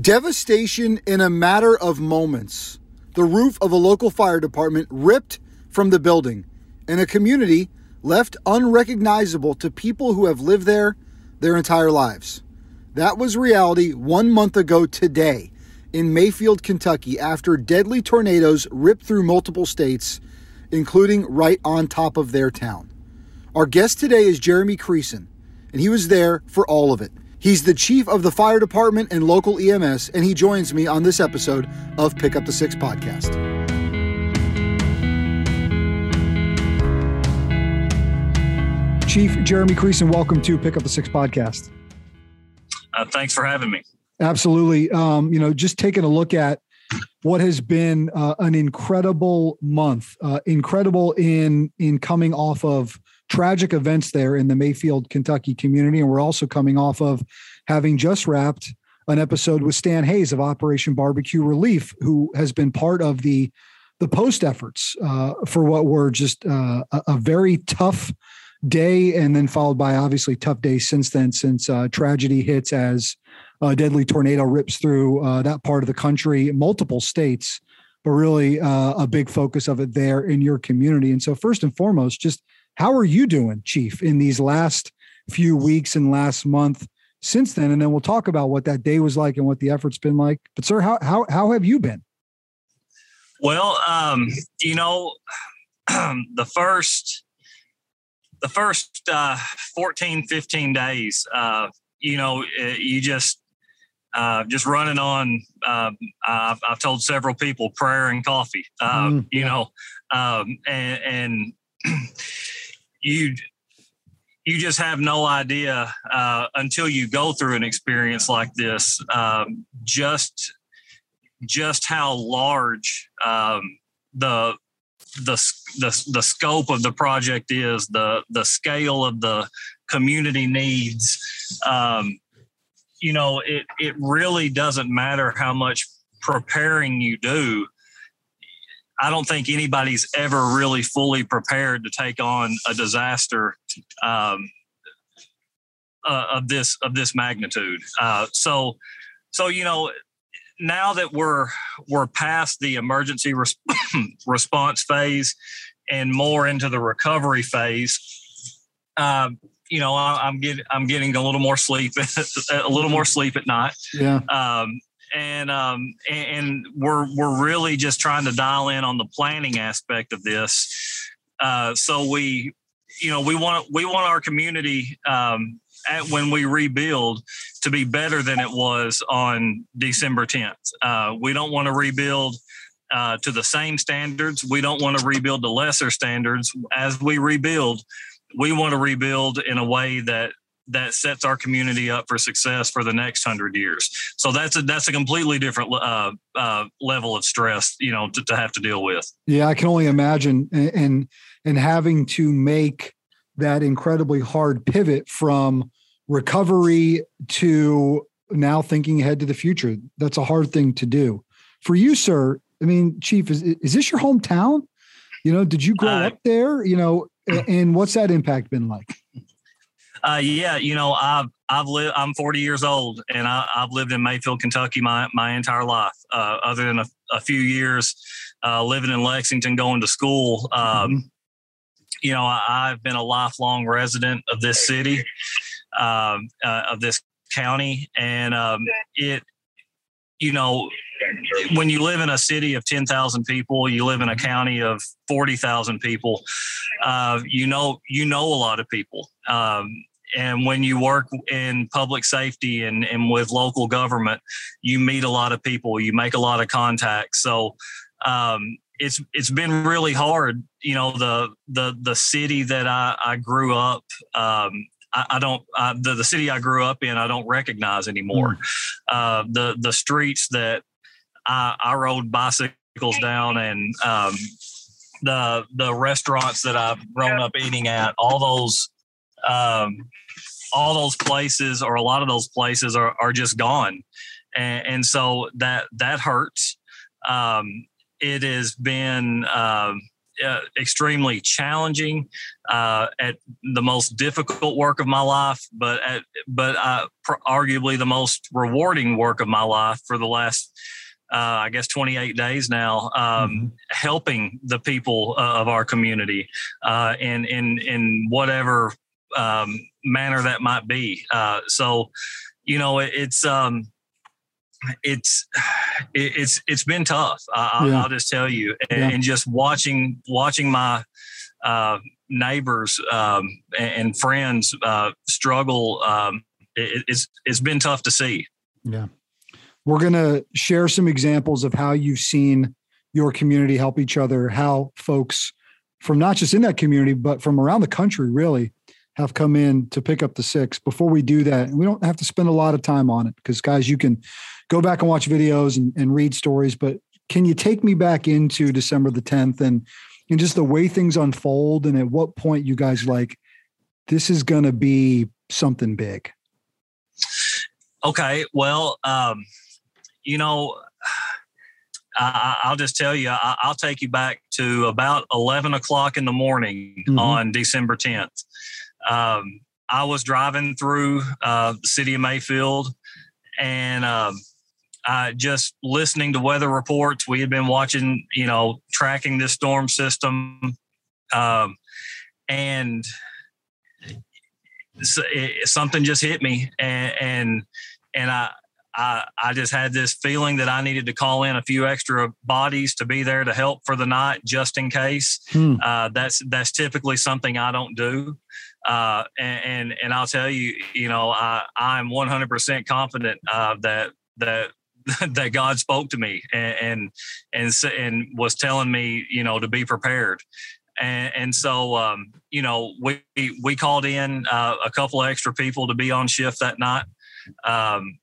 Devastation in a matter of moments. The roof of a local fire department ripped from the building, and a community left unrecognizable to people who have lived there their entire lives. That was reality one month ago today in Mayfield, Kentucky, after deadly tornadoes ripped through multiple states, including right on top of their town. Our guest today is Jeremy Creason, and he was there for all of it. He's the chief of the fire department and local EMS, and he joins me on this episode of Pick Up the Six podcast. Chief Jeremy Creason, welcome to Pick Up the Six podcast. Uh, thanks for having me. Absolutely. Um, you know, just taking a look at what has been uh, an incredible month, uh, incredible in in coming off of tragic events there in the Mayfield, Kentucky community. And we're also coming off of having just wrapped an episode with Stan Hayes of Operation Barbecue Relief, who has been part of the the post efforts uh, for what were just uh, a, a, very tough day, and then followed by obviously tough days since then, since uh, tragedy hits as a deadly tornado rips through uh, that part of the country, multiple states, but really uh, a big focus of it there in your community. And so, first and foremost, just how are you doing, Chief, in these last few weeks and last month since then? And then we'll talk about what that day was like and what the effort's been like. But sir, how how how have you been? Well, um, you know, the first the first uh, 14, 15 days, uh, you know, eh, you just uh, just running on. Uh, I've, I've, told several people prayer and coffee. Uh, mm, you know, um, and, and you you just have no idea uh, until you go through an experience like this um, just just how large um, the, the the the scope of the project is the the scale of the community needs. Um, you know it it really doesn't matter how much preparing you do I don't think anybody's ever really fully prepared to take on a disaster um, uh, of this of this magnitude. Uh, so, so you know, now that we're we're past the emergency res- response phase and more into the recovery phase, um, you know, I, am getting I'm getting a little more sleep, a little more sleep at night. Yeah. Um, and um, and we're we're really just trying to dial in on the planning aspect of this. Uh, so we, you know, we want we want our community um, at, when we rebuild to be better than it was on December 10th. Uh, we don't want to rebuild. Uh, to the same standards. We don't want to rebuild to lesser standards. As we rebuild, we want to rebuild in a way that that sets our community up for success for the next hundred years. So that's a that's a completely different uh, uh, level of stress, you know, to, to have to deal with. Yeah, I can only imagine, and and having to make that incredibly hard pivot from recovery to now thinking ahead to the future. That's a hard thing to do for you, sir. I mean, Chief, is is this your hometown? You know, did you grow uh, up there? You know, and what's that impact been like? Uh, yeah, you know, I've I've lived. I'm 40 years old, and I, have lived in Mayfield, Kentucky, my my entire life. Uh, other than a, a few years uh, living in Lexington, going to school. Um, mm-hmm. You know, I, have been a lifelong resident of this city, um, uh, of this county, and um, it. You know, when you live in a city of 10,000 people, you live in a county of 40,000 people, uh, you know, you know a lot of people. Um, and when you work in public safety and, and with local government you meet a lot of people you make a lot of contacts so um, it's it's been really hard you know the the the city that i, I grew up um, I, I, don't I, the, the city i grew up in i don't recognize anymore mm. uh, the the streets that i, I rode bicycles down and um, the the restaurants that i've grown up eating at all those um, all those places or a lot of those places are, are just gone. And, and so that, that hurts. Um, it has been, um, uh, extremely challenging, uh, at the most difficult work of my life, but at, but uh, arguably the most rewarding work of my life for the last. Uh, I guess 28 days now, um, mm-hmm. helping the people uh, of our community uh, in in in whatever um, manner that might be. so, you know, it, it's um, it's it's it's been tough. I, will yeah. just tell you, and, yeah. and, just watching watching my uh, neighbors um, and, and, friends uh, struggle. Um, it, it's it's been tough to see. Yeah, we're gonna share some examples of how you've seen your community help each other. How folks from not just in that community but from around the country really have come in to pick up the six. Before we do that, we don't have to spend a lot of time on it because guys, you can go back and watch videos and, and read stories, but can you take me back into December the 10th and and just the way things unfold and at what point you guys like this is going to be something big? Okay, well, um, you know, I, will just tell you, I, will take you back to about 11 o'clock in the morning mm-hmm. on December 10th. Um, I was driving through uh, the city of Mayfield and um, uh, just listening to weather reports. We had been watching, you know, tracking this storm system, um, and it, something just hit me, and and, and I, I I just had this feeling that I needed to call in a few extra bodies to be there to help for the night, just in case. Hmm. Uh, that's that's typically something I don't do. Uh, and, and, and I'll tell you, you know, I I'm 100% confident uh, that that that God spoke to me and and and, and was telling me, you know, to be prepared. And, and so, um, you know, we we called in uh, a couple of extra people to be on shift that night. Um,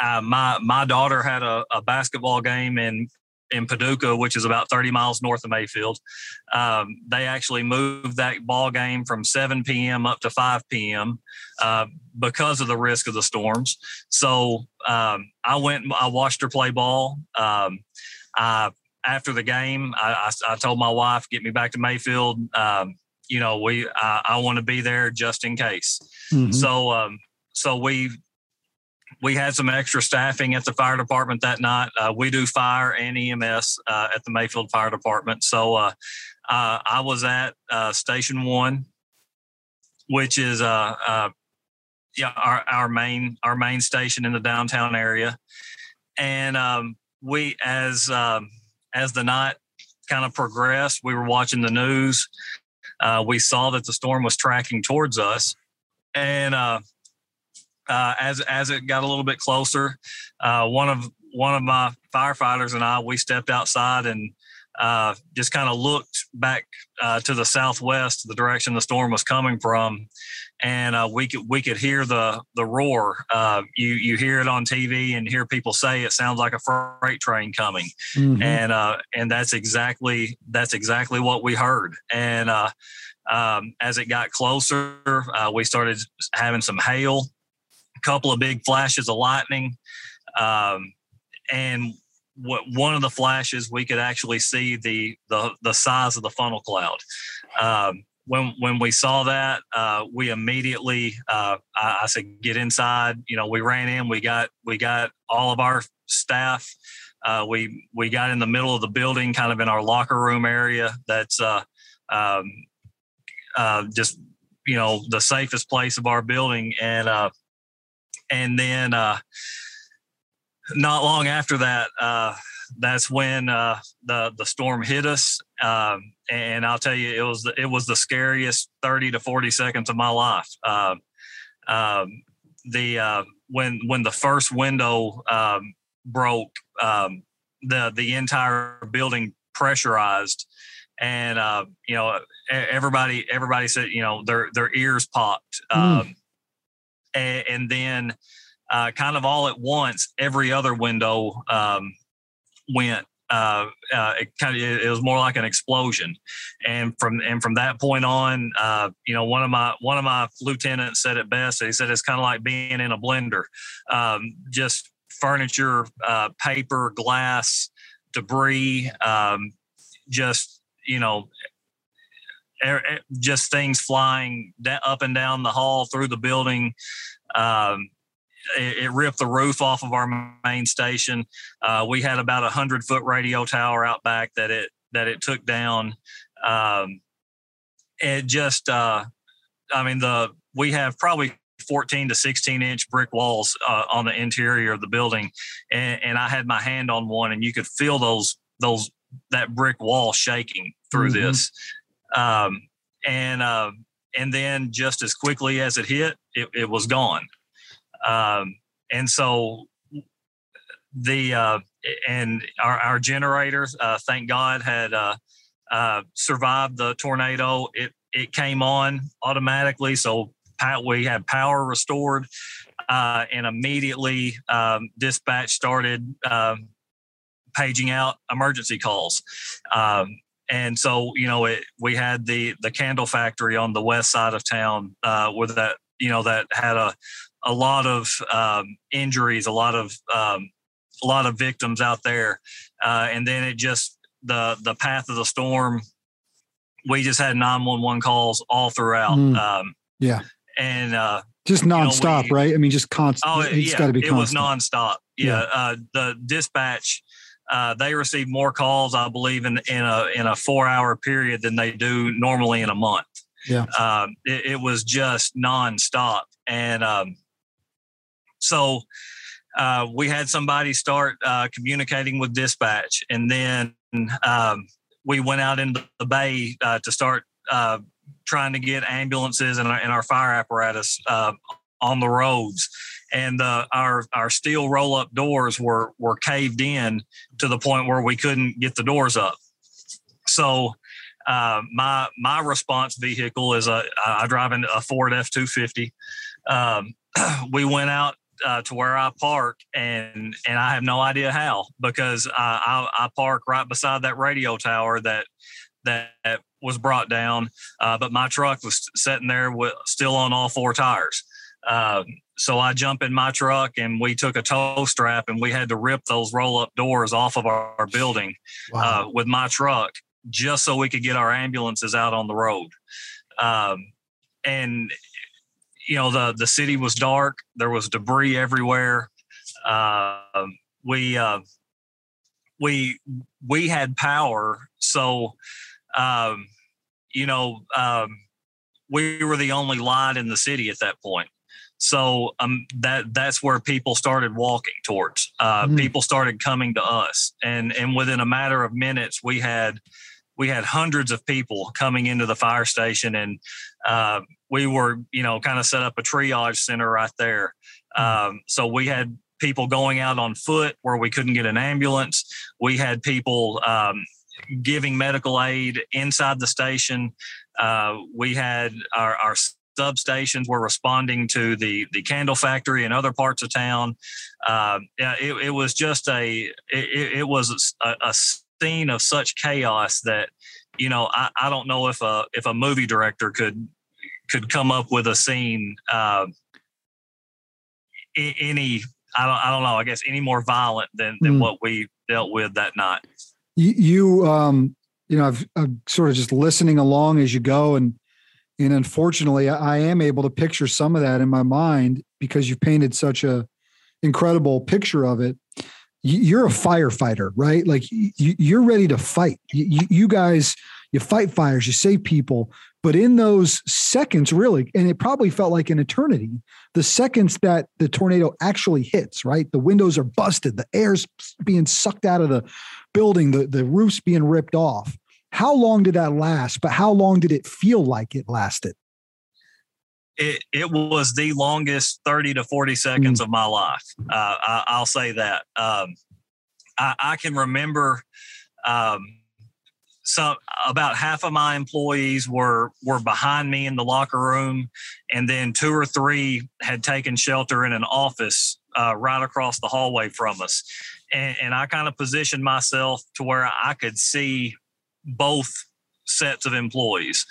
uh, my my daughter had a, a, basketball game in in Paducah, which is about 30 miles north of Mayfield. Um, they actually moved that ball game from 7 p.m. up to 5 p.m. Uh, because of the risk of the storms. So um, I went, I watched her play ball. Um, I, after the game, I, I, I, told my wife, "Get me back to Mayfield." Um, you know, we I, I want to be there just in case. Mm-hmm. So um, so we we had some extra staffing at the fire department that night. Uh, we do fire and EMS uh, at the Mayfield Fire Department. So uh, uh I was at uh, Station One, which is yeah our, our main our main station in the downtown area, and um, we as um, as the night kind of progressed, we were watching the news. we saw that the storm was tracking towards us, and uh, as as it got a little bit closer, uh, one of one of my firefighters and I we stepped outside and uh, just kind of looked back uh, to the southwest, the direction the storm was coming from, and uh, we could we could hear the the roar. Uh, you you hear it on TV and hear people say it sounds like a freight train coming, mm-hmm. and and that's exactly that's exactly what we heard. And um, as it got closer, we started having some hail couple of big flashes of lightning. Um, and what, one of the flashes, we could actually see the, the, the size of the funnel cloud. Um, when when we saw that, uh, we immediately uh, I, I, said, "Get inside!" You know, we ran in. We got we got all of our staff. Uh, we we got in the middle of the building, kind of in our locker room area. That's uh, um, uh, just you know the safest place of our building, and uh, and then uh, not long after that, uh, that's when uh, the the storm hit us. Um, and I'll tell you, it was the, it was the scariest thirty to forty seconds of my life. Um, um, the uh, when when the first window um, broke, um, the the entire building pressurized, and uh, you know everybody everybody said you know their their ears popped. Mm and, and then uh, kind of all at once, every other window um, went. Uh, uh, it kind of it was more like an explosion, and from and from that point on, uh, you know, one of my one of my lieutenants said it best. He said it's kind of like being in a blender, um, just furniture, uh, paper, glass, debris, um, just you know, just things flying up and down the hall through the building. Um, it, it, ripped the roof off of our main station. Uh, we had about a hundred foot radio tower out back that it that it took down. Um, it just, uh, I mean, the we have probably 14 to 16 inch brick walls uh, on the interior of the building, and, and, I had my hand on one, and you could feel those those that brick wall shaking through mm-hmm. this. Um, and uh, and then just as quickly as it hit, it, it was gone. Um, and so the uh, and our, our generators, uh, thank God, had uh, uh, survived the tornado. It it came on automatically, so we had power restored, uh, and immediately um, dispatch started um, paging out emergency calls. Um, and so you know it, we had the the candle factory on the west side of town uh, with that you know that had a a lot of um, injuries, a lot of um, a lot of victims out there, uh, and then it just the the path of the storm. We just had nine one one calls all throughout. Mm. Um, yeah, and uh, just nonstop, you know, we, right? I mean, just constant. Oh, it's yeah, got to be. Constant. It was nonstop. Yeah, yeah. Uh, the dispatch uh, they receive more calls, I believe, in in a in a four hour period than they do normally in a month. Yeah, um, it, it, was just nonstop, and um, so uh, we had somebody start uh, communicating with dispatch, and then um, we went out into the bay uh, to start uh, trying to get ambulances and our, and our fire apparatus uh, on the roads and uh, our our steel roll up doors were were caved in to the point where we couldn't get the doors up. So uh, my my response vehicle is a I drive in a Ford F two fifty. Um, we went out uh, to where I park, and and I have no idea how because I, I, I park right beside that radio tower that that was brought down, uh, but my truck was sitting there with still on all four tires. Um, so I jump in my truck and we took a tow strap and we had to rip those roll up doors off of our, our building wow. uh, with my truck just so we could get our ambulances out on the road. Um, and you know the the city was dark. There was debris everywhere. Uh, we uh, we we had power, so um, you know um, we were the only light in the city at that point. So um, that that's where people started walking towards. Uh, mm-hmm. People started coming to us, and and within a matter of minutes, we had we had hundreds of people coming into the fire station, and uh, we were you know kind of set up a triage center right there. Mm-hmm. Um, so we had people going out on foot where we couldn't get an ambulance. We had people um, giving medical aid inside the station. Uh, we had our, our substations were responding to the the candle factory in other parts of town. Uh, it, it, was just a it, it was a, a, scene of such chaos that you know I, I don't know if a if a movie director could could come up with a scene uh, any I don't I don't know I guess any more violent than than mm. what we dealt with that night. You, you um you know I've, I'm sort of just listening along as you go and and unfortunately i am able to picture some of that in my mind because you've painted such a incredible picture of it. You're a firefighter right? Like you're ready to fight. You guys you fight fires you save people. But in those seconds really and it probably felt like an eternity the seconds that the tornado actually hits right? The windows are busted the air's being sucked out of the building the, the roof's being ripped off how long did that last? But how long did it feel like it lasted? It, it was the longest 30 to 40 seconds mm. of my life. Uh, I, will say that. Um, I, I, can remember um, some about half of my employees were were behind me in the locker room, and then two or three had taken shelter in an office uh, right across the hallway from us. And, and I kind of positioned myself to where I could see both sets of employees.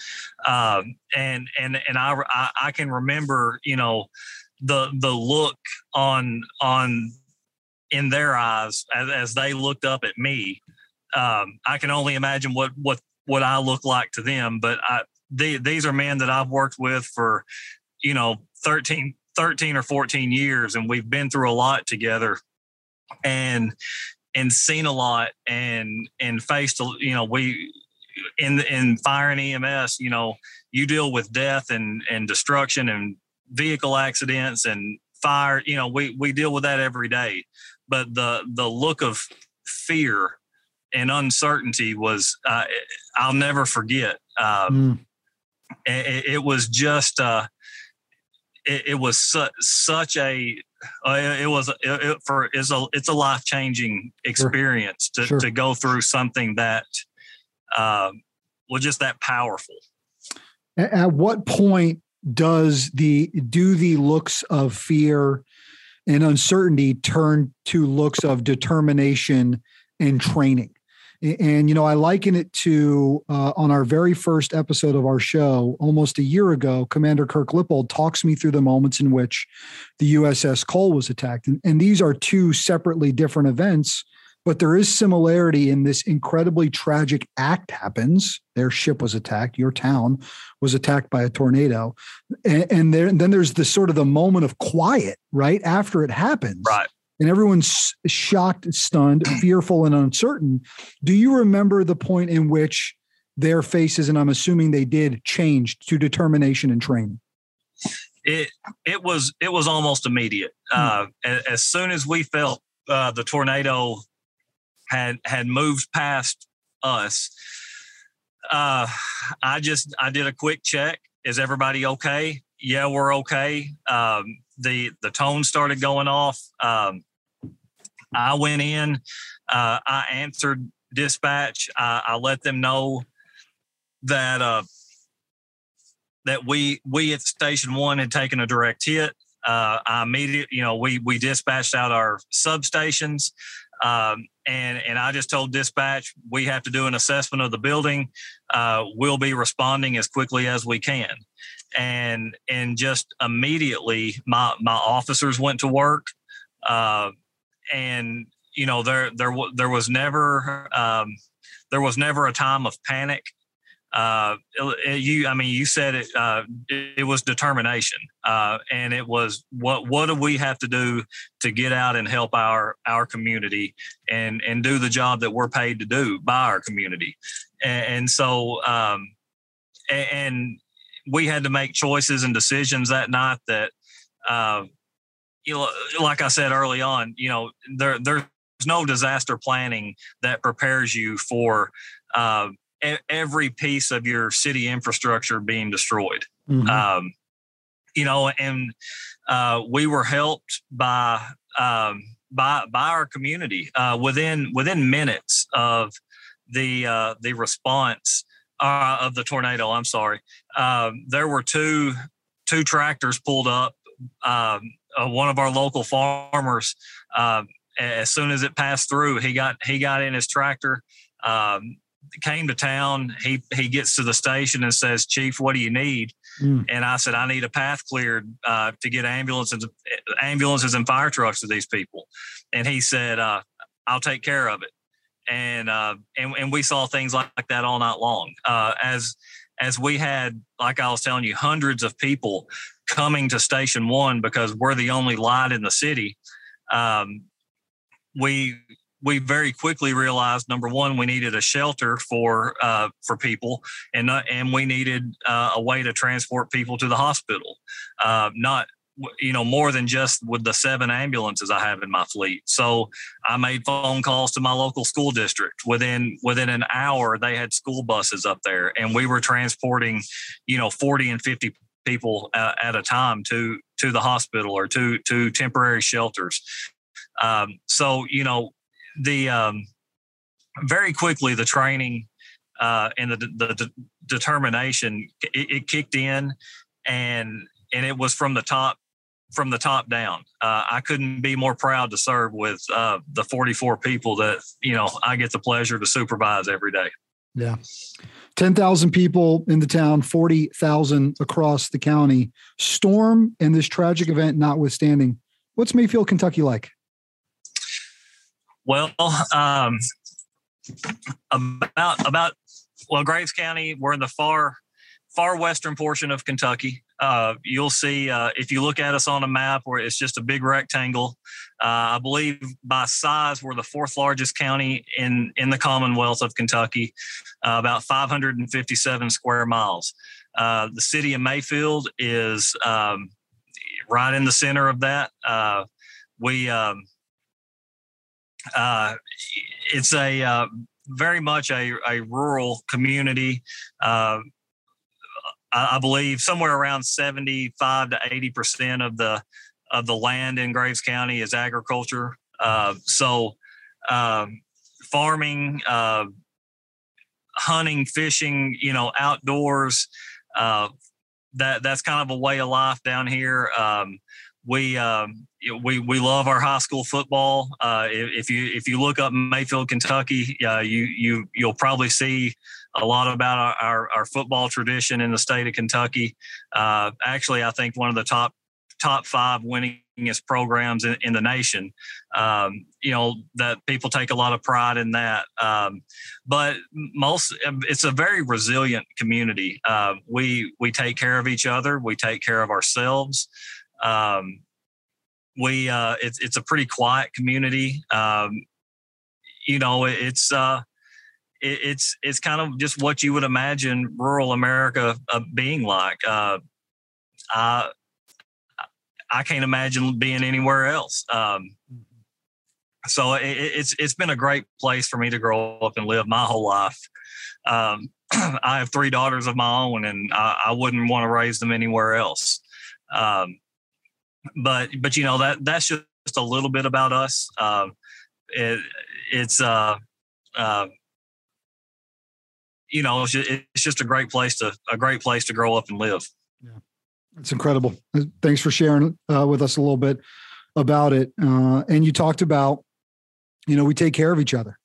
Um, and and and I, I, I can remember you know the the look on on in their eyes as, as they looked up at me. Um, I can only imagine what what what I look like to them, but I, they, these are men that I've worked with for, you know, 13, 13 or 14 years, and we've been through a lot together. And, and seen a lot and, and faced, you know, we, in, in fire and EMS, you know, you deal with death and, and destruction and vehicle accidents and fire, you know, we, we deal with that every day. But the, the look of fear and uncertainty was, uh, I'll never forget. Um, mm. it, it, was just, uh, it, it was su- such a uh, it was it, for it's a it's a life changing experience sure. to sure. to go through something that um, was just that powerful. At what point does the do the looks of fear and uncertainty turn to looks of determination and training? And, you know, I liken it to uh, on our very first episode of our show almost a year ago, Commander Kirk Lippold talks me through the moments in which the USS Cole was attacked. And, and these are two separately different events, but there is similarity in this incredibly tragic act happens. Their ship was attacked, your town was attacked by a tornado. And, and, there, and then there's the sort of the moment of quiet right after it happens. Right and everyone's shocked, stunned, fearful, and uncertain. Do you remember the point in which their faces, and I'm assuming they did, changed to determination and training? It it was it was almost immediate. Hmm. Uh, as soon as we felt uh, the tornado had had moved past us, uh, I just I did a quick check. Is everybody okay? Yeah, we're okay. Um, the the tone started going off. Um, I went in, uh, I answered dispatch. I, I, let them know that uh, that we we at station one had taken a direct hit. Uh, I immediately, you know, we we dispatched out our substations, um, and and I just told dispatch we have to do an assessment of the building. Uh, we'll be responding as quickly as we can, and and just immediately my my officers went to work. Uh, and you know there there there was never um, there was never a time of panic. Uh, you, I mean, you said it, uh, it, was determination, uh, and it was what what do we have to do to get out and help our our community and and do the job that we're paid to do by our community, and, and so um, and, we had to make choices and decisions that night that uh, you know, like I said early on, you know, there there's no disaster planning that prepares you for uh, every piece of your city infrastructure being destroyed. Mm-hmm. Um, you know, and uh, we were helped by um, by by our community uh, within within minutes of the uh, the response uh, of the tornado. I'm sorry. Um, there were two two tractors pulled up um, uh, one of our local farmers. Uh, as soon as it passed through, he got he got in his tractor, um, came to town. He he gets to the station and says, "Chief, what do you need?" Mm. And I said, "I need a path cleared uh, to get ambulances ambulances and fire trucks to these people." And he said, uh, "I'll take care of it." And uh, and and we saw things like, that all night long. Uh, as as we had, like I was telling you, hundreds of people coming to Station One because we're the only light in the city, um, we we very quickly realized number one we needed a shelter for uh, for people and not, and we needed uh, a way to transport people to the hospital uh, not you know more than just with the seven ambulances i have in my fleet so i made phone calls to my local school district within within an hour they had school buses up there and we were transporting you know 40 and 50 people uh, at a time to to the hospital or to to temporary shelters. Um, so you know the um, very quickly the training uh, and the, the, determination it, it, kicked in and and it was from the top from the top down. Uh, I couldn't be more proud to serve with uh, the 44 people that you know I get the pleasure to supervise every day. Yeah. 10,000 people in the town, 40,000 across the county. Storm and this tragic event notwithstanding, what's Mayfield, Kentucky like? Well, um, about about well, Graves County, we're in the far far western portion of Kentucky. Uh, you'll see uh, if you look at us on a map where it's just a big rectangle. Uh, I believe by size we're the fourth largest county in in the Commonwealth of Kentucky, uh, about 557 square miles. Uh, the city of Mayfield is um, right in the center of that. Uh, we um, it's a very much a, a rural community. I, believe somewhere around 75 to 80 percent of the of the land in Graves County is agriculture. Uh, so um, farming, uh, hunting, fishing, you know, outdoors. Uh, that that's kind of a way of life down here. Um, we um, we we love our high school football. Uh, if, you if you look up Mayfield, Kentucky, uh, you you you'll probably see a lot about our, our, our football tradition in the state of Kentucky. Uh, actually, I think one of the top top five winningest programs in, in the nation. Um, you know that people take a lot of pride in that. Um, but most, it's a very resilient community. Uh, we we take care of each other. We take care of ourselves. Um, we uh, it's it's a pretty quiet community. Um, you know, it's uh, it, it's it's kind of just what you would imagine rural America uh, being like. Uh, I I can't imagine being anywhere else. Um, so it, it's it's been a great place for me to grow up and live my whole life. Um, I have three daughters of my own, and I, I wouldn't want to raise them anywhere else. Um, but but you know that that's just a little bit about us. Uh, it, it's uh, uh, you know it's just, it's just a great place to a great place to grow up and live. Yeah, it's incredible. Thanks for sharing uh, with us a little bit about it. Uh, and you talked about you know we take care of each other,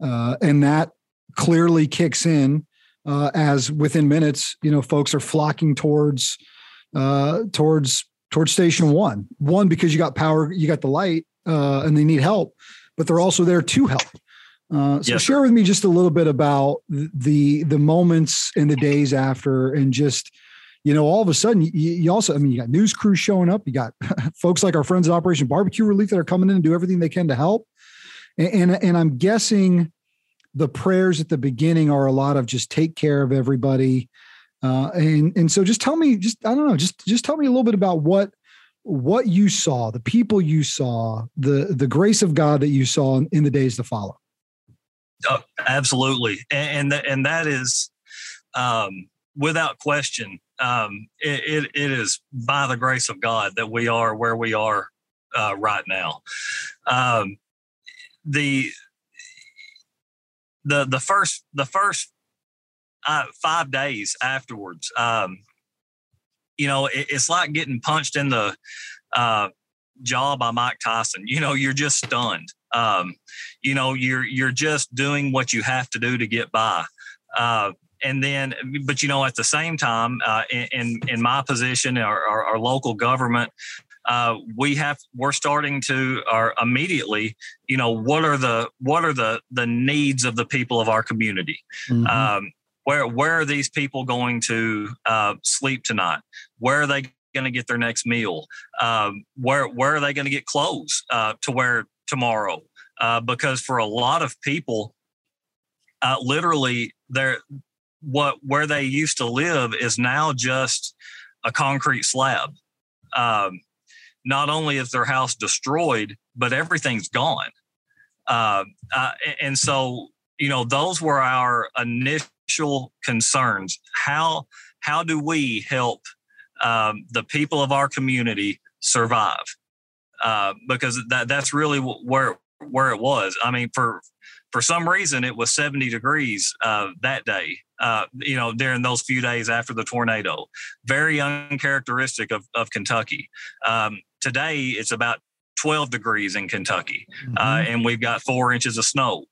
uh, and that clearly kicks in uh, as within minutes you know folks are flocking towards uh, towards towards station one. One, because you got power, you got the light, uh, and they need help, but they're also there to help. Uh, so yes. share with me just a little bit about the the moments and the days after, and just you know, all of a sudden, you, you also, I mean, you got news crews showing up, you got folks like our friends at Operation Barbecue Relief that are coming in and do everything they can to help, and and, and I'm guessing the prayers at the beginning are a lot of just take care of everybody uh, and and so just tell me, just I don't know, just just tell me a little bit about what what you saw, the people you saw, the the grace of God that you saw in, in the days to follow. Oh, absolutely, and and, and that is um, without question. Um, it, it, it is by the grace of God that we are where we are uh, right now. Um, the the the first the first uh, five days afterwards. Um, you know, it, it's like getting punched in the uh, jaw by Mike Tyson. You know, you're just stunned. Um, you know, you're you're just doing what you have to do to get by. Uh, and then, but you know, at the same time, uh, in in my position, our, our, our local government, uh, we have we're starting to are immediately you know what are the what are the the needs of the people of our community mm-hmm. um, where where are these people going to uh, sleep tonight? Where are they going to get their next meal? Um, where where are they going to get clothes uh, to wear tomorrow? Uh, because for a lot of people, uh, literally, there what where they used to live is now just a concrete slab. Um, not only is their house destroyed, but everything's gone. Uh, uh, and so, you know, those were our initial concerns. How how do we help um, the people of our community survive? Uh, because that that's really where where it was. I mean, for for some reason, it was 70 degrees uh, that day. Uh, you know, during those few days after the tornado, very uncharacteristic of of Kentucky. Um, today, it's about 12 degrees in Kentucky, uh, mm-hmm. and we've got four inches of snow.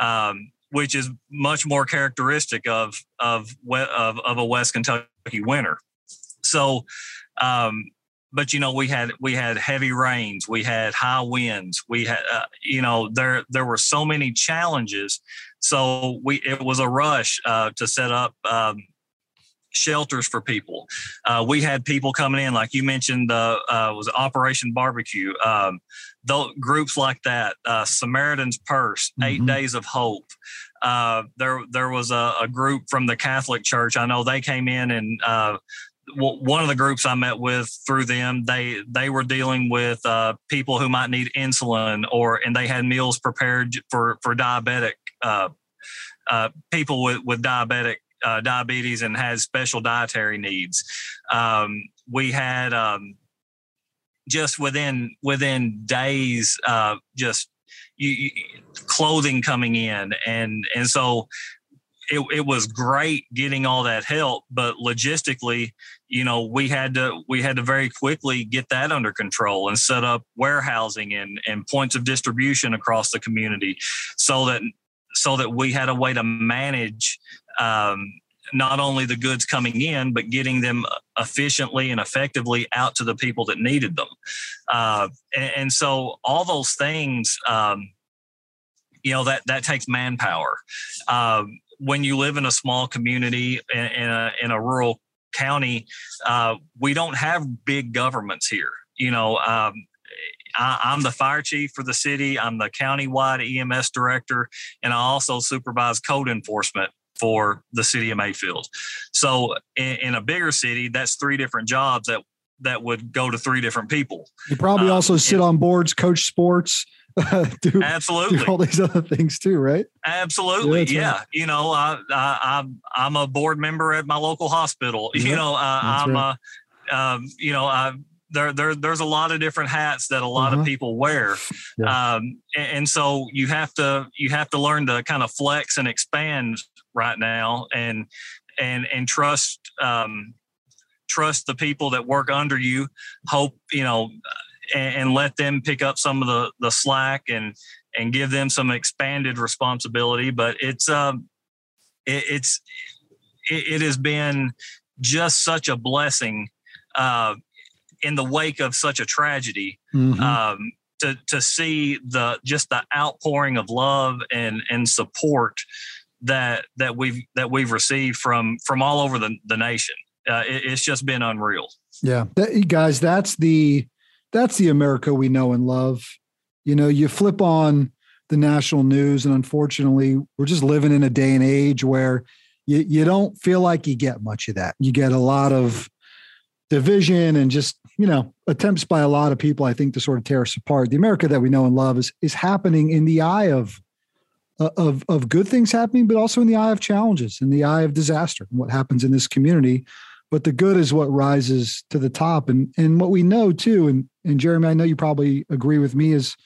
Um, which is much more characteristic of of of, of a West Kentucky winter. So, um, but you know we had we had heavy rains we had high winds we had uh, you know there there were so many challenges so we it was a rush uh, to set up um, shelters for people uh, we had people coming in like you mentioned the uh, was operation barbecue um, the groups like that uh, samaritan's purse mm-hmm. eight days of hope uh, there there was a, a, group from the Catholic Church. I know they came in and uh, one of the groups I met with through them, they they were dealing with uh, people who might need insulin, or and they had meals prepared for for diabetic uh, uh, people with with diabetic uh, diabetes and had special dietary needs. Um, we had um, just within within days, uh, just you, you, clothing coming in, and and so it, it was great getting all that help, but logistically, you know, we had to we had to very quickly get that under control and set up warehousing and, and points of distribution across the community, so that so that we had a way to manage um, not only the goods coming in, but getting them efficiently and effectively out to the people that needed them. Uh, and, and, so all those things. Um, you know that that takes manpower. Um, when you live in a small community in, in a, in a rural county, uh, we don't have big governments here. You know, um, I, am the fire chief for the city. I'm the countywide EMS director, and I also supervise code enforcement for the city of Mayfield. So, in, in a bigger city, that's three different jobs that that would go to three different people. You probably also um, sit on boards, coach sports, do absolutely do all these other things too, right? Absolutely, yeah. yeah. Right. You know, I, I am I'm a board member at my local hospital. Yeah. You know, uh, I'm right. a um, you know I there, there there's a lot of different hats that a lot uh-huh. of people wear yeah. um, and, and, so you have to you have to learn to kind of flex and expand right now and and and trust um, trust the people that work under you hope you know and, and, let them pick up some of the the slack and and give them some expanded responsibility. But it's um, it, it's it, it, has been just such a blessing uh, in the wake of such a tragedy. Mm-hmm. Um, to, to see the just the outpouring of love and and support that that we've that we've received from from all over the, the nation uh, it, it's just been unreal yeah that, guys that's the that's the America we know and love. You know, you flip on the national news, and unfortunately, we're just living in a day and age where you, you don't feel like you get much of that. You get a lot of division and just, you know, attempts by a lot of people, I think, to sort of tear us apart. The America that we know and love is is happening in the eye of uh, of of good things happening, but also in the eye of challenges, in the eye of disaster, and what happens in this community but the good is what rises to the top. And and what we know too, and and Jeremy, I know you probably agree with me as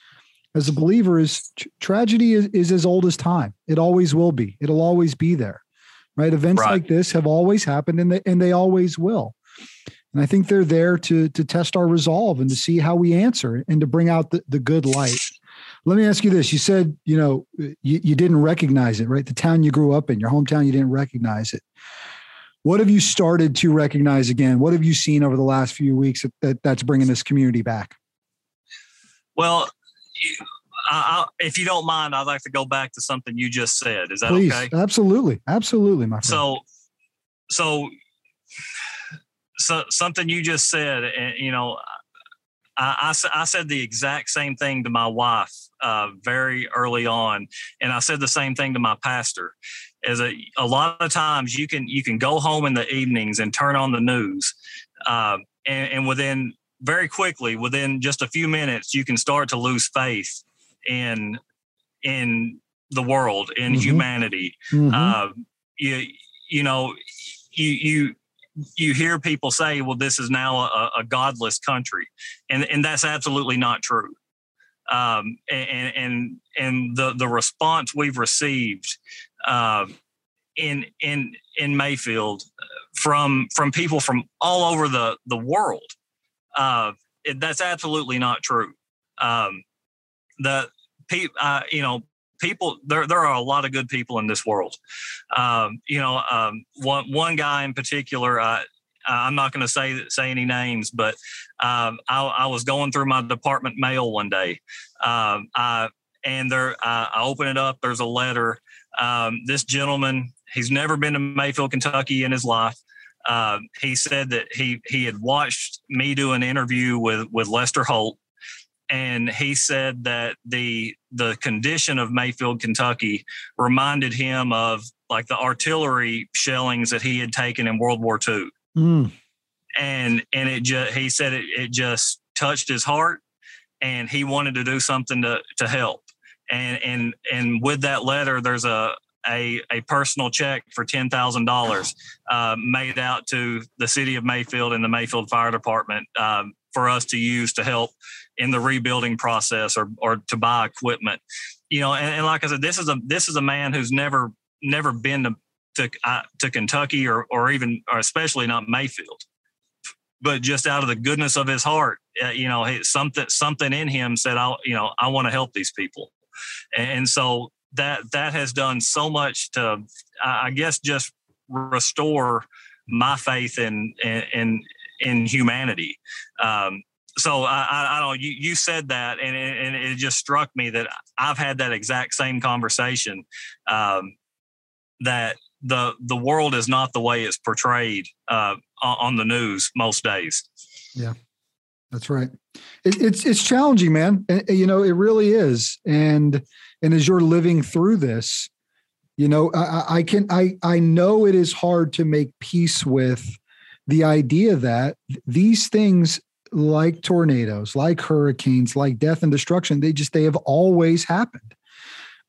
as a believer is tr- tragedy is, is as old as time. It always will be. It'll always be there. Right. Events right. like this have always happened and they and they always will. And I think they're there to to test our resolve and to see how we answer and to bring out the, the good light. Let me ask you this. You said, you know, you, you didn't recognize it, right? The town you grew up in, your hometown, you didn't recognize it. What have you started to recognize again? What have you seen over the last few weeks that, that that's bringing this community back? Well, I, I, if you don't mind, I'd like to go back to something you just said. Is that Please, okay? Absolutely, absolutely, my friend. So, so, so something you just said, and you know, I, I, I said the exact same thing to my wife uh, very early on, and I said the same thing to my pastor is a, a lot of times you can you can go home in the evenings and turn on the news uh, and, and, within very quickly within just a few minutes you can start to lose faith in in the world in mm-hmm. humanity mm-hmm. Uh, you you know you you you hear people say well this is now a, a godless country and and that's absolutely not true um, and and and the the response we've received uh, in in in Mayfield from from people from all over the the world. Uh, it, that's absolutely not true. Um, the people, uh, you know, people there there are a lot of good people in this world. Um, you know, um, one one guy in particular, uh, I'm not going to say say any names, but um, I, I, was going through my department mail one day, um, I, and there I open it up. There's a letter. Um, this gentleman, he's never been to Mayfield, Kentucky in his life. Uh, he said that he he had watched me do an interview with with Lester Holt, and he said that the the condition of Mayfield, Kentucky, reminded him of like the artillery shellings that he had taken in World War II. Mm. And and it just he said it it just touched his heart, and he wanted to do something to to help. And and and with that letter, there's a a, a personal check for ten thousand uh, dollars made out to the city of Mayfield and the Mayfield Fire Department um, for us to use to help in the rebuilding process or or to buy equipment. You know, and, and like I said, this is a this is a man who's never never been to to, uh, to Kentucky or or even or especially not Mayfield. But just out of the goodness of his heart, uh, you know, something something in him said, "I, you know, I want to help these people," and so that that has done so much to, I guess, just restore my faith in in in humanity. Um, so I, I, don't. You, you said that, and it, and it just struck me that I've had that exact same conversation. Um, that the the world is not the way it's portrayed uh, on the news most days. Yeah, that's right. It, it's it's challenging, man. You know, it really is. And and as you're living through this, you know, I, I can I I know it is hard to make peace with the idea that these things like tornadoes, like hurricanes, like death and destruction, they just they have always happened.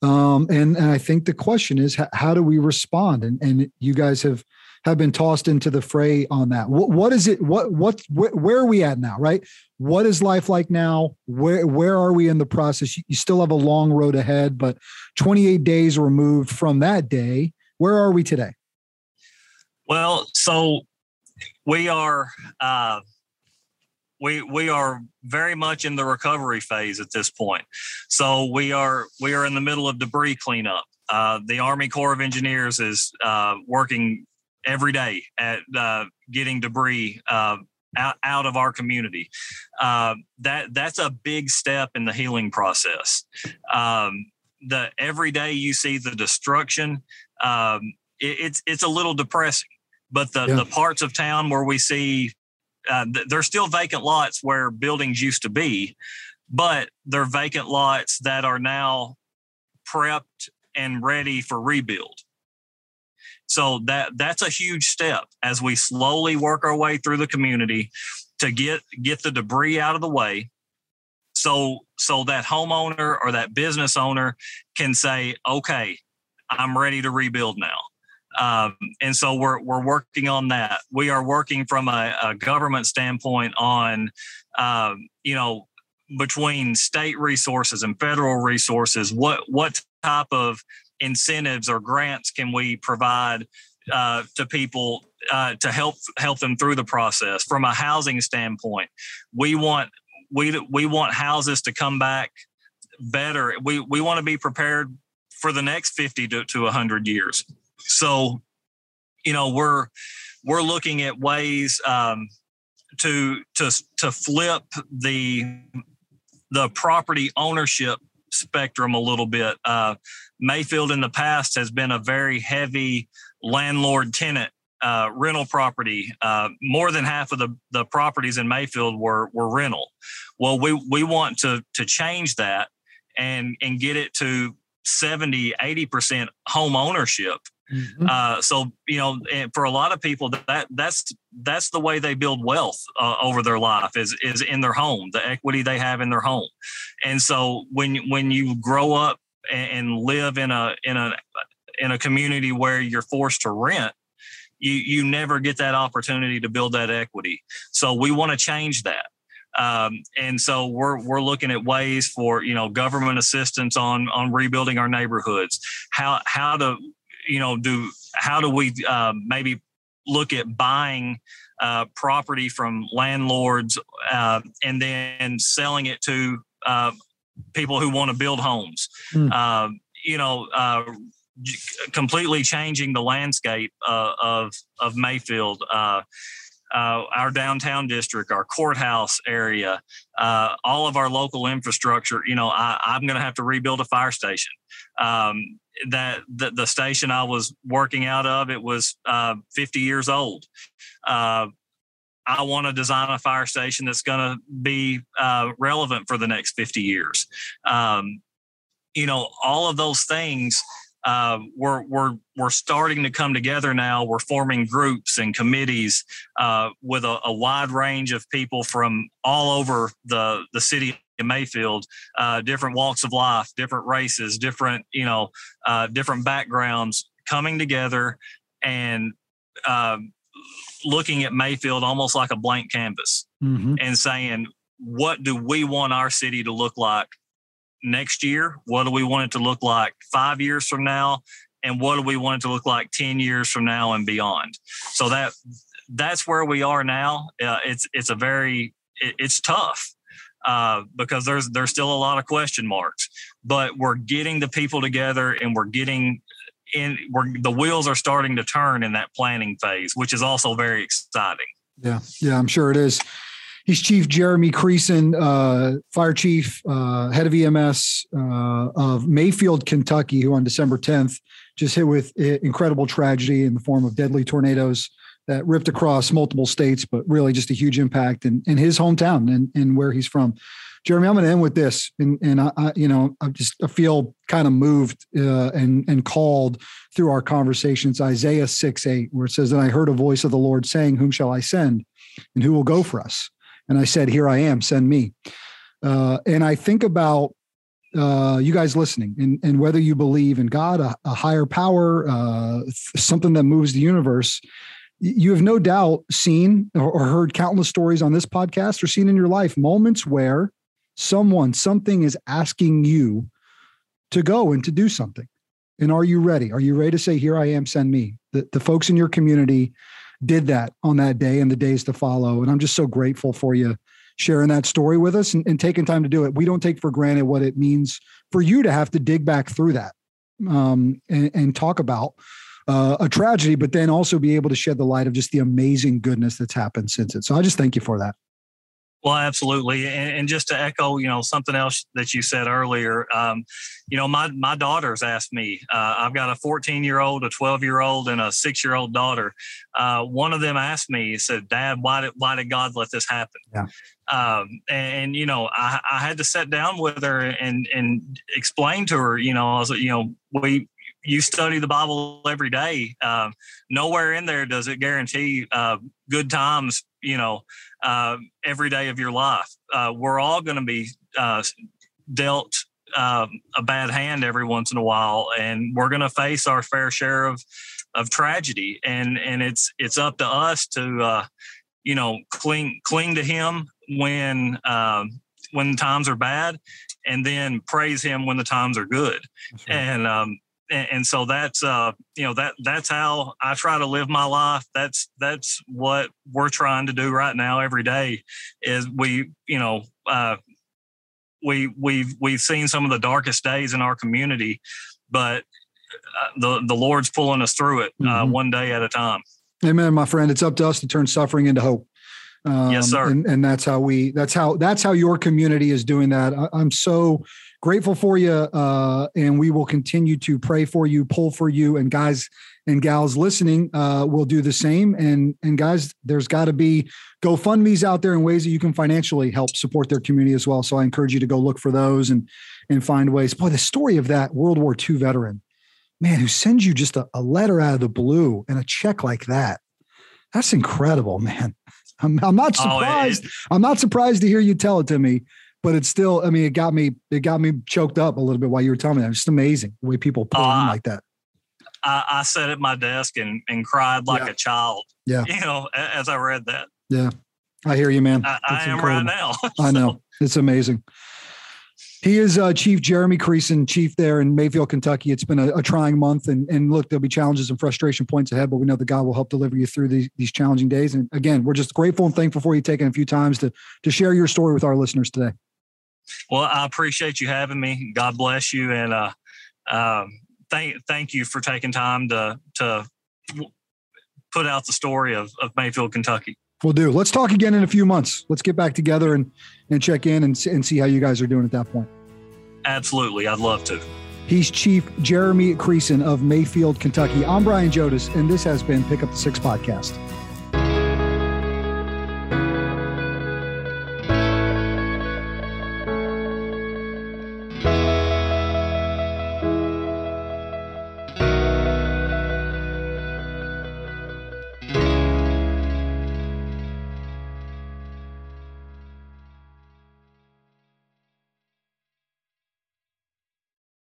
Um, and, and I think the question is how, how do we respond? And and you guys have have been tossed into the fray on that. What, what is it? What what wh- where are we at now? Right? What is life like now? Where where are we in the process? You, still have a long road ahead, but 28 days removed from that day. Where are we today? Well, so we are uh, we we are very much in the recovery phase at this point. So we are we are in the middle of debris cleanup. Uh, the Army Corps of Engineers is uh, working every day at uh, getting debris uh, out, out of our community. Uh, that that's a big step in the healing process. Um, the every day you see the destruction, um, it, it's it's a little depressing. But the, yeah. the parts of town where we see uh, th- there's still vacant lots where buildings used to be, but they're vacant lots that are now prepped and ready for rebuild. So that that's a huge step as we slowly work our way through the community to get get the debris out of the way. So so that homeowner or that business owner can say, okay, I'm ready to rebuild now. Um, and so we're we're working on that. We are working from a, a government standpoint on, um, you know, between state resources and federal resources. What what type of incentives or grants can we provide uh, to people uh, to help help them through the process? From a housing standpoint we want we we want houses to come back better. We we want to be prepared for the next 50 to, to 100 years. So you know we're we're looking at ways um, to to to flip the the property ownership spectrum a little bit. Uh, Mayfield in the past has been a very heavy landlord tenant uh, rental property. Uh, more than half of the, the properties in Mayfield were were rental. Well, we we want to to change that and and get it to 70 80% home ownership Mm-hmm. Uh, so you know, for a lot of people, that that's that's the way they build wealth uh, over their life is is in their home, the equity they have in their home. And so when when you grow up and live in a in a in a community where you're forced to rent, you you never get that opportunity to build that equity. So we want to change that. Um, and so we're we're looking at ways for you know government assistance on on rebuilding our neighborhoods, how how to you know, do how do we uh, maybe look at buying uh, property from landlords uh, and then selling it to uh, people who want to build homes? Mm. you know, uh, completely changing the landscape uh, of of Mayfield. uh, our downtown district, our courthouse area, uh, all of our local infrastructure. You know, I, am going to have to rebuild a fire station. Um, that the, the, station I was working out of, it was uh, 50 years old. I want to design a fire station that's going to be uh, relevant for the next 50 years. Um, you know, all of those things uh, we're we're we're starting to come together now. We're forming groups and committees uh, with a, a, wide range of people from all over the the city of Mayfield, uh, different walks of life, different races, different you know uh, different backgrounds coming together and um, looking at Mayfield almost like a blank canvas mm-hmm. and saying, what do we want our city to look like next year? What do we want it to look like five years from now? And what do we want it to look like 10 years from now and beyond? So that that's where we are now. Uh, it's it's a very it, it's tough uh, because there's there's still a lot of question marks, but we're getting the people together and we're getting in we're the wheels are starting to turn in that planning phase, which is also very exciting. Yeah, yeah, I'm sure it is. He's Chief Jeremy Creason, uh, fire chief, uh, head of EMS uh, of Mayfield, Kentucky, who on December 10th just hit with incredible tragedy in the form of deadly tornadoes that ripped across multiple states, but really just a huge impact in, in his hometown and, and where he's from. Jeremy, I'm going to end with this, and and I, I you know I just I feel kind of moved uh, and and called through our conversations. Isaiah six eight, where it says, "And I heard a voice of the Lord saying, Whom shall I send, and who will go for us?" And I said, Here I am, send me. Uh, and I think about uh, you guys listening and, and whether you believe in God, a, a higher power, uh, something that moves the universe. You have no doubt seen or, or heard countless stories on this podcast or seen in your life moments where someone, something is asking you to go and to do something. And are you ready? Are you ready to say, Here I am, send me? The, the folks in your community did that on that day and the days to follow. And I'm just so grateful for you sharing that story with us and, and taking time to do it. We don't take for granted what it means for you to have to dig back through that um, and, and, talk about uh, a tragedy, but then also be able to shed the light of just the amazing goodness that's happened since it. So I just thank you for that. Well, absolutely, and, and, just to echo, you know, something else that you said earlier. Um, you know, my my daughters asked me. Uh, I've got a 14 year old, a 12 year old, and a six year old daughter. Uh, one of them asked me, he said, "Dad, why did why did God let this happen?" Yeah. Um, and, you know, I, I had to sit down with her and and explain to her. You know, I was, you know, we you study the Bible every day. Uh, nowhere in there does it guarantee uh, good times. You know, uh, every day of your life. Uh, we're all going to be uh, dealt um, a bad hand every once in a while, and we're going to face our fair share of of tragedy. And and it's it's up to us to uh, you know cling cling to Him when um, when times are bad, and then praise Him when the times are good. And um, and, and so that's uh, you know that that's how I try to live my life. That's that's what we're trying to do right now every day. Is we you know uh, we we've we've seen some of the darkest days in our community, but uh, the the Lord's pulling us through it uh, mm-hmm. one day at a time. Amen, my friend. It's up to us to turn suffering into hope. Um, yes, sir. And, and, that's how we. That's how. That's how your community is doing that. I, am so grateful for you. Uh, and we will continue to pray for you, pull for you. And guys and gals listening uh, will do the same. And, and guys, there's got to be GoFundMe's out there in ways that you can financially help support their community as well. So I encourage you to go look for those and, and find ways. Boy, the story of that World War II veteran, man, who sends you just a, a letter out of the blue and a check like that. That's incredible, man. I'm, I'm not oh, surprised. Oh, I'm not surprised to hear you tell it to me but it's still, I mean, it got me, it got me choked up a little bit while you were telling me that. It's just amazing the way people pull uh, in like that. I, I, sat at my desk and, and cried like yeah. a child. Yeah. You know, as I read that. Yeah. I hear you, man. I, I am right now. so. I know. It's amazing. He is uh, Chief Jeremy Creason, chief there in Mayfield, Kentucky. It's been a, a, trying month, and, and look, there'll be challenges and frustration points ahead, but we know that God will help deliver you through these, these challenging days. And again, we're just grateful and thankful for you taking a few times to to share your story with our listeners today. Well, I appreciate you having me. God bless you, and uh, um, thank thank you for taking time to to put out the story of, of Mayfield, Kentucky. We'll do. Let's talk again in a few months. Let's get back together and and check in and, and see how you guys are doing at that point. Absolutely. I'd love to. He's Chief Jeremy Creason of Mayfield, Kentucky. I'm Brian Jodis, and this has been Pick Up the Six podcast.